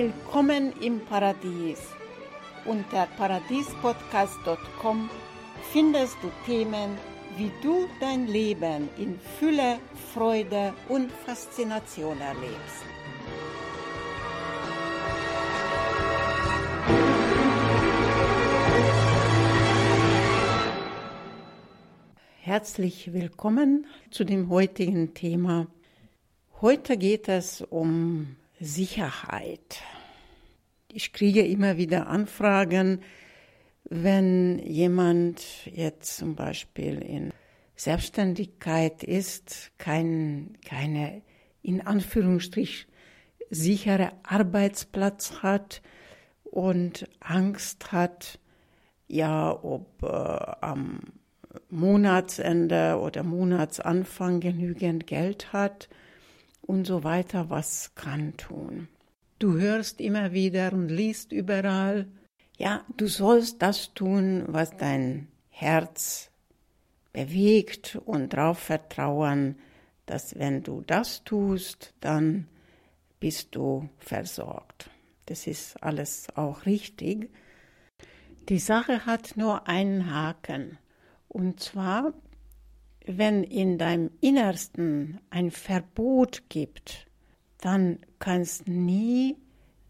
Willkommen im Paradies. Unter paradiespodcast.com findest du Themen, wie du dein Leben in Fülle, Freude und Faszination erlebst. Herzlich willkommen zu dem heutigen Thema. Heute geht es um Sicherheit. Ich kriege immer wieder Anfragen, wenn jemand jetzt zum Beispiel in Selbstständigkeit ist, kein, keine in Anführungsstrich sichere Arbeitsplatz hat und Angst hat, ja, ob äh, am Monatsende oder Monatsanfang genügend Geld hat und so weiter, was kann tun. Du hörst immer wieder und liest überall, ja, du sollst das tun, was dein Herz bewegt und darauf vertrauen, dass wenn du das tust, dann bist du versorgt. Das ist alles auch richtig. Die Sache hat nur einen Haken. Und zwar, wenn in deinem Innersten ein Verbot gibt, dann kannst nie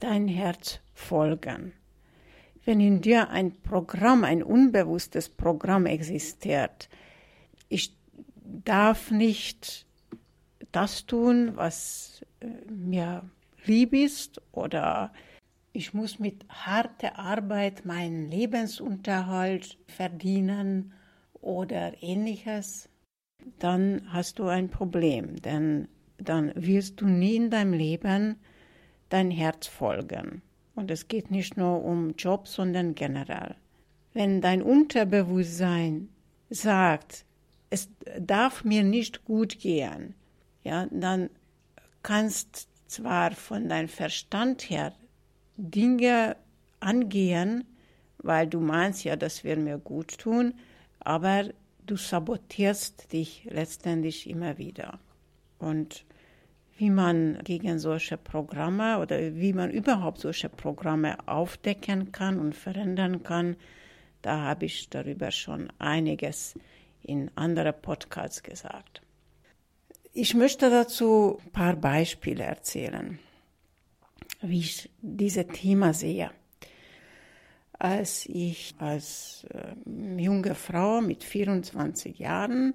dein Herz folgen. Wenn in dir ein Programm, ein unbewusstes Programm existiert, ich darf nicht das tun, was äh, mir lieb ist oder ich muss mit harter Arbeit meinen Lebensunterhalt verdienen oder ähnliches, dann hast du ein Problem, denn dann wirst du nie in deinem Leben dein Herz folgen. Und es geht nicht nur um Job, sondern generell. Wenn dein Unterbewusstsein sagt, es darf mir nicht gut gehen, ja, dann kannst zwar von deinem Verstand her Dinge angehen, weil du meinst, ja, das wird mir gut tun, aber du sabotierst dich letztendlich immer wieder. Und wie man gegen solche Programme oder wie man überhaupt solche Programme aufdecken kann und verändern kann, da habe ich darüber schon einiges in anderen Podcasts gesagt. Ich möchte dazu ein paar Beispiele erzählen, wie ich dieses Thema sehe als ich als äh, junge Frau mit 24 Jahren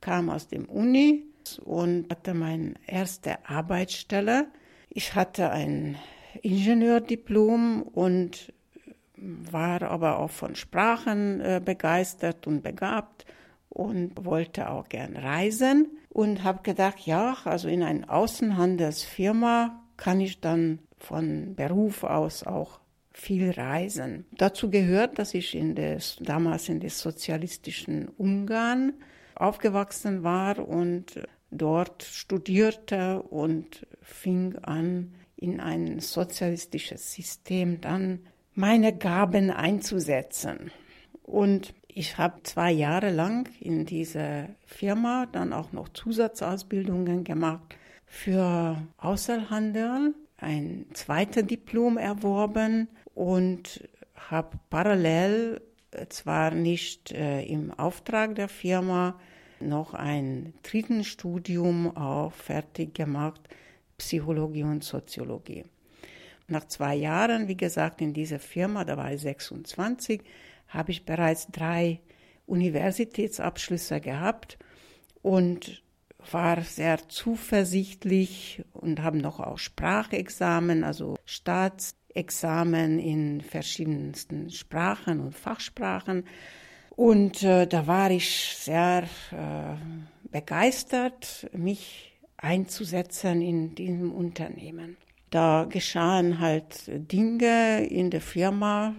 kam aus dem Uni und hatte meine erste Arbeitsstelle. Ich hatte ein Ingenieurdiplom und war aber auch von Sprachen äh, begeistert und begabt und wollte auch gern reisen und habe gedacht, ja, also in einer Außenhandelsfirma kann ich dann von Beruf aus auch viel reisen. Dazu gehört, dass ich in des, damals in des sozialistischen Ungarn aufgewachsen war und dort studierte und fing an, in ein sozialistisches System dann meine Gaben einzusetzen. Und ich habe zwei Jahre lang in dieser Firma dann auch noch Zusatzausbildungen gemacht für Außerhandel, ein zweites Diplom erworben und habe parallel äh, zwar nicht äh, im Auftrag der Firma noch ein dritten Studium auch fertig gemacht, Psychologie und Soziologie. Nach zwei Jahren, wie gesagt, in dieser Firma, da war ich 26, habe ich bereits drei Universitätsabschlüsse gehabt und war sehr zuversichtlich und habe noch auch Sprachexamen, also Staats Examen in verschiedensten Sprachen und Fachsprachen. Und äh, da war ich sehr äh, begeistert, mich einzusetzen in diesem Unternehmen. Da geschahen halt Dinge in der Firma,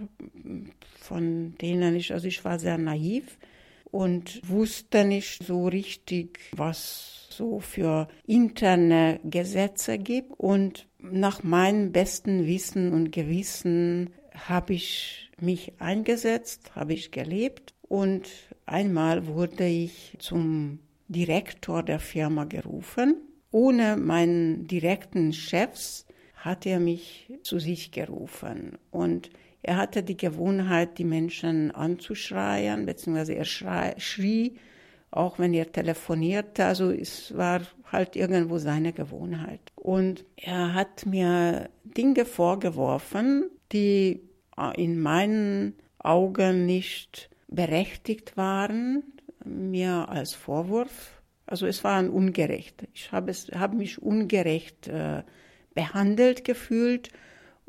von denen ich, also ich war sehr naiv und wusste nicht so richtig, was so für interne Gesetze gibt. Und nach meinem besten Wissen und Gewissen habe ich mich eingesetzt, habe ich gelebt und einmal wurde ich zum Direktor der Firma gerufen. Ohne meinen direkten Chefs hat er mich zu sich gerufen und er hatte die Gewohnheit, die Menschen anzuschreien, beziehungsweise er schrei, schrie, auch wenn er telefonierte. Also es war halt irgendwo seine Gewohnheit. Und er hat mir Dinge vorgeworfen, die in meinen Augen nicht berechtigt waren, mir als Vorwurf. Also es war ungerecht. Ich habe, es, habe mich ungerecht äh, behandelt gefühlt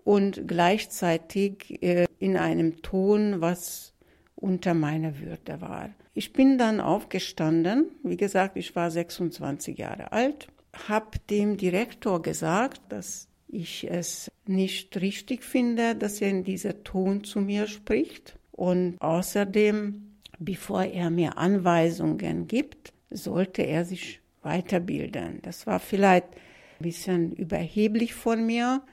und gleichzeitig äh, in einem Ton, was unter meiner Würde war. Ich bin dann aufgestanden, wie gesagt, ich war 26 Jahre alt, habe dem Direktor gesagt, dass ich es nicht richtig finde, dass er in dieser Ton zu mir spricht. Und außerdem, bevor er mir Anweisungen gibt, sollte er sich weiterbilden. Das war vielleicht ein bisschen überheblich von mir,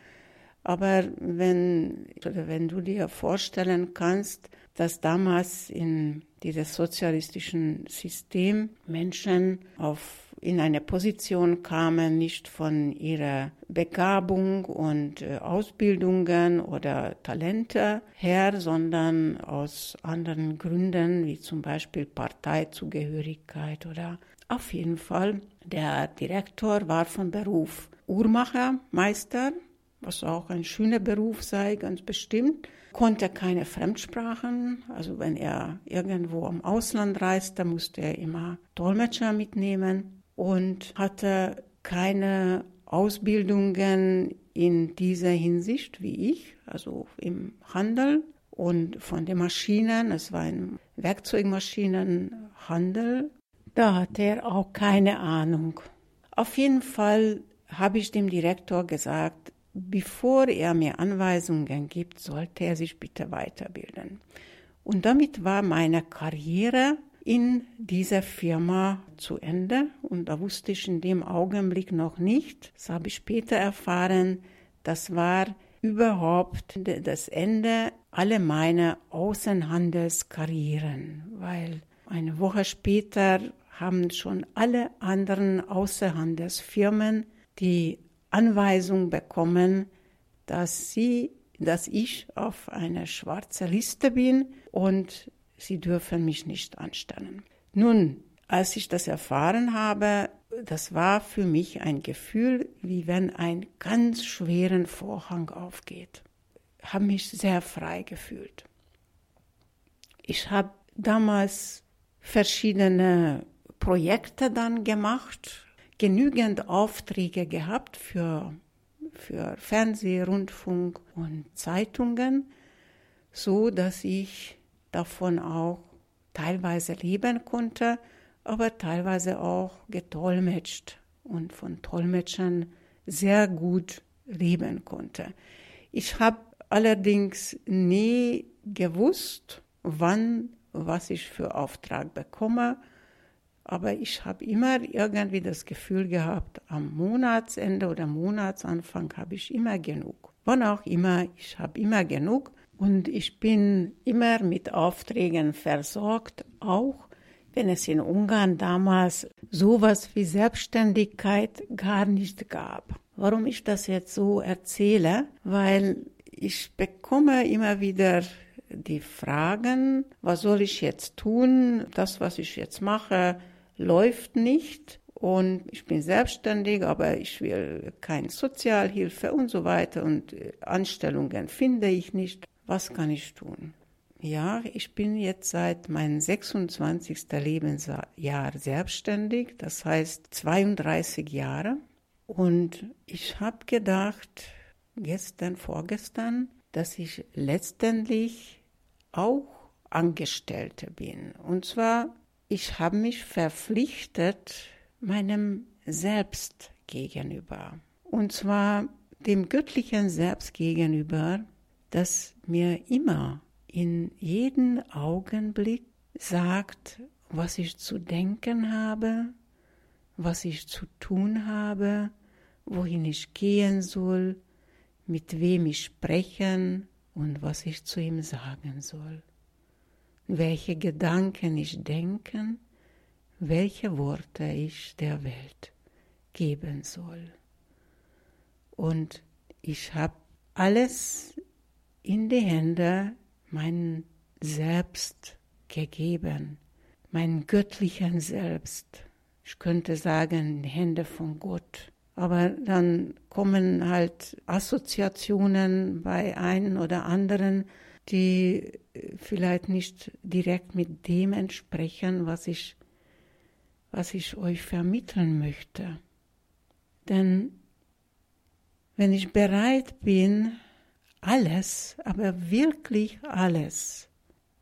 aber wenn, oder wenn du dir vorstellen kannst, dass damals in diesem sozialistischen System Menschen auf, in eine Position kamen, nicht von ihrer Begabung und äh, Ausbildungen oder Talente her, sondern aus anderen Gründen, wie zum Beispiel Parteizugehörigkeit oder auf jeden Fall. Der Direktor war von Beruf Uhrmacher, Meister was auch ein schöner Beruf sei, ganz bestimmt, konnte keine Fremdsprachen. Also wenn er irgendwo im Ausland reiste, musste er immer Dolmetscher mitnehmen und hatte keine Ausbildungen in dieser Hinsicht wie ich, also im Handel und von den Maschinen, es war ein Werkzeugmaschinenhandel, da hatte er auch keine Ahnung. Auf jeden Fall habe ich dem Direktor gesagt, bevor er mir Anweisungen gibt, sollte er sich bitte weiterbilden. Und damit war meine Karriere in dieser Firma zu Ende. Und da wusste ich in dem Augenblick noch nicht, das habe ich später erfahren, das war überhaupt das Ende aller meiner Außenhandelskarrieren, weil eine Woche später haben schon alle anderen Außenhandelsfirmen die Anweisung bekommen, dass sie, dass ich auf einer schwarzen Liste bin und sie dürfen mich nicht anstellen. Nun, als ich das erfahren habe, das war für mich ein Gefühl, wie wenn ein ganz schweren Vorhang aufgeht. Ich habe mich sehr frei gefühlt. Ich habe damals verschiedene Projekte dann gemacht, genügend Aufträge gehabt für, für Fernseh, Rundfunk und Zeitungen, so dass ich davon auch teilweise leben konnte, aber teilweise auch gedolmetscht und von Dolmetschern sehr gut leben konnte. Ich habe allerdings nie gewusst, wann was ich für Auftrag bekomme aber ich habe immer irgendwie das Gefühl gehabt, am Monatsende oder Monatsanfang habe ich immer genug. Wann auch immer, ich habe immer genug und ich bin immer mit Aufträgen versorgt, auch wenn es in Ungarn damals sowas wie Selbstständigkeit gar nicht gab. Warum ich das jetzt so erzähle? Weil ich bekomme immer wieder die Fragen, was soll ich jetzt tun? Das, was ich jetzt mache, läuft nicht und ich bin selbstständig, aber ich will keine Sozialhilfe und so weiter und äh, Anstellungen finde ich nicht. Was kann ich tun? Ja, ich bin jetzt seit meinem 26. Lebensjahr selbstständig, das heißt 32 Jahre. Und ich habe gedacht, gestern, vorgestern, dass ich letztendlich auch Angestellte bin. Und zwar ich habe mich verpflichtet meinem Selbst gegenüber. Und zwar dem göttlichen Selbst gegenüber, das mir immer in jedem Augenblick sagt, was ich zu denken habe, was ich zu tun habe, wohin ich gehen soll, mit wem ich sprechen und was ich zu ihm sagen soll welche Gedanken ich denken, welche Worte ich der Welt geben soll. Und ich habe alles in die Hände mein Selbst gegeben, mein göttlichen Selbst. Ich könnte sagen, Hände von Gott. Aber dann kommen halt Assoziationen bei einen oder anderen, die vielleicht nicht direkt mit dem entsprechen, was ich, was ich euch vermitteln möchte. Denn wenn ich bereit bin, alles, aber wirklich alles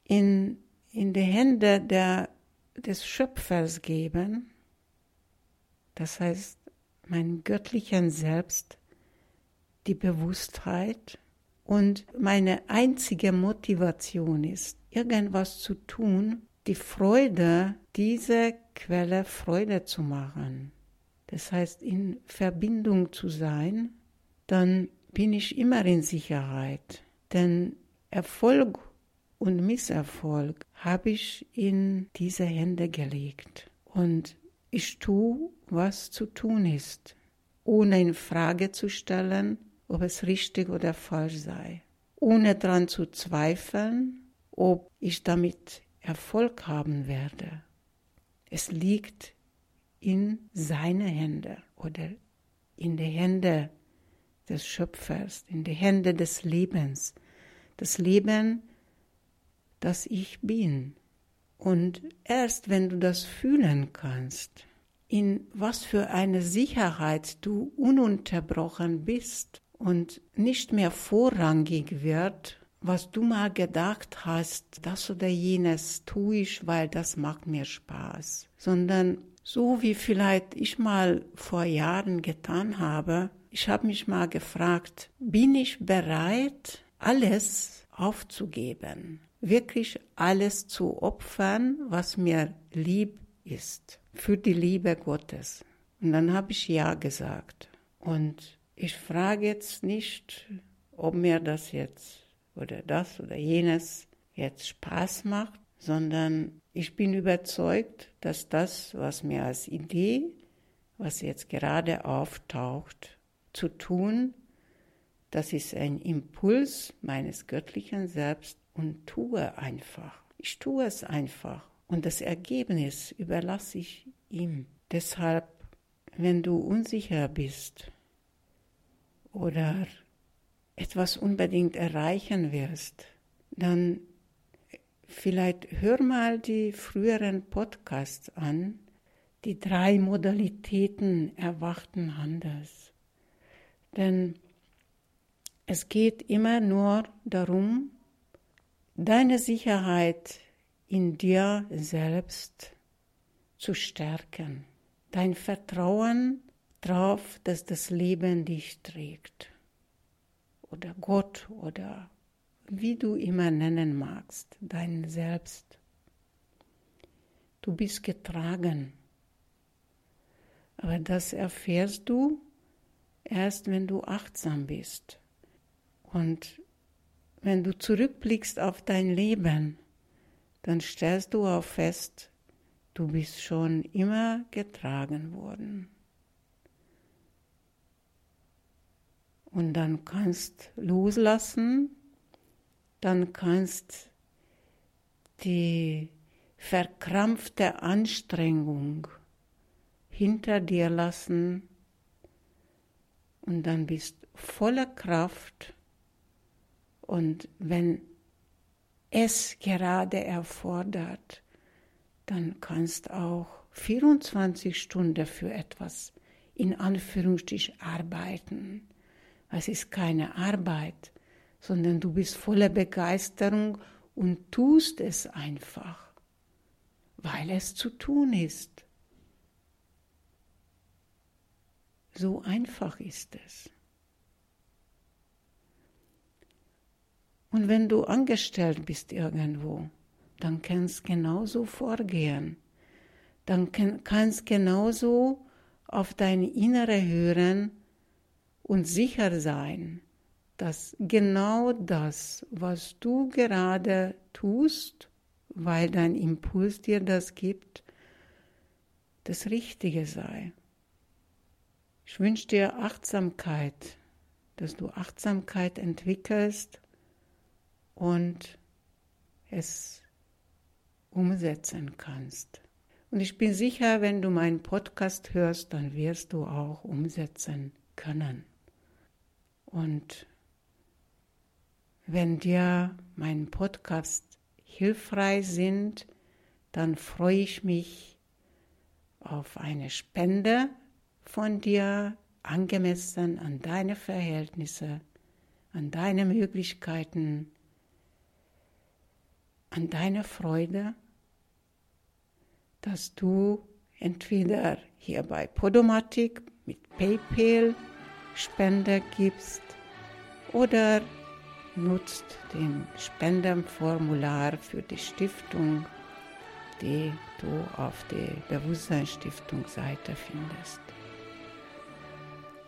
in, in die Hände der, des Schöpfers geben, das heißt mein göttlichen Selbst, die Bewusstheit und meine einzige Motivation ist, irgendwas zu tun, die Freude, diese Quelle Freude zu machen. Das heißt, in Verbindung zu sein dann bin ich immer in Sicherheit. Denn Erfolg und Misserfolg habe ich in diese Hände gelegt. Und ich tue, was zu tun ist, ohne in Frage zu stellen, ob es richtig oder falsch sei, ohne daran zu zweifeln, ob ich damit Erfolg haben werde. Es liegt in seine Hände oder in die Hände des Schöpfers, in die Hände des Lebens, das Leben, das ich bin. Und erst wenn du das fühlen kannst, in was für eine Sicherheit du ununterbrochen bist und nicht mehr vorrangig wird, was du mal gedacht hast, das oder jenes tue ich, weil das macht mir Spaß, sondern so wie vielleicht ich mal vor Jahren getan habe, ich habe mich mal gefragt, bin ich bereit, alles aufzugeben, wirklich alles zu opfern, was mir lieb ist, für die Liebe Gottes. Und dann habe ich ja gesagt. Und ich frage jetzt nicht, ob mir das jetzt oder das oder jenes jetzt Spaß macht, sondern ich bin überzeugt, dass das, was mir als Idee, was jetzt gerade auftaucht, zu tun, das ist ein Impuls meines göttlichen Selbst und tue einfach. Ich tue es einfach und das Ergebnis überlasse ich ihm. Deshalb, wenn du unsicher bist oder etwas unbedingt erreichen wirst, dann vielleicht hör mal die früheren Podcasts an, die drei Modalitäten erwachten Handels. Denn es geht immer nur darum, deine Sicherheit in dir selbst zu stärken, dein Vertrauen darauf, dass das Leben dich trägt oder Gott oder wie du immer nennen magst, dein Selbst. Du bist getragen, aber das erfährst du erst wenn du achtsam bist. Und wenn du zurückblickst auf dein Leben, dann stellst du auch fest, du bist schon immer getragen worden. Und dann kannst loslassen, dann kannst die verkrampfte Anstrengung hinter dir lassen. Und dann bist voller Kraft. Und wenn es gerade erfordert, dann kannst auch 24 Stunden für etwas in Anführungsstrich arbeiten. Es ist keine Arbeit, sondern du bist voller Begeisterung und tust es einfach, weil es zu tun ist. So einfach ist es. Und wenn du angestellt bist irgendwo, dann kannst genauso vorgehen. Dann kannst genauso auf deine Innere hören und sicher sein, dass genau das, was du gerade tust, weil dein Impuls dir das gibt, das Richtige sei. Ich wünsche dir Achtsamkeit dass du Achtsamkeit entwickelst und es umsetzen kannst. Und ich bin sicher, wenn du meinen Podcast hörst, dann wirst du auch umsetzen können. Und wenn dir mein Podcast hilfreich sind, dann freue ich mich auf eine Spende von dir, angemessen an deine Verhältnisse, an deine Möglichkeiten, an deine Freude dass du entweder hier bei Podomatic mit PayPal Spender gibst oder nutzt den Spendenformular für die Stiftung, die du auf der Bewusstseinsstiftung-Seite findest.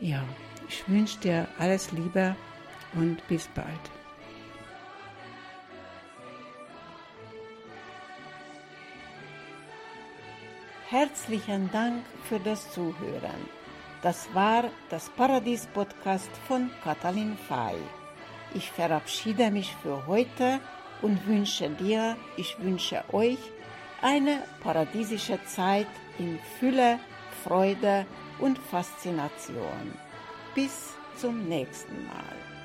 Ja, ich wünsche dir alles Liebe und bis bald. Herzlichen Dank für das Zuhören. Das war das Paradies-Podcast von Katalin Fay. Ich verabschiede mich für heute und wünsche dir, ich wünsche euch eine paradiesische Zeit in Fülle, Freude und Faszination. Bis zum nächsten Mal.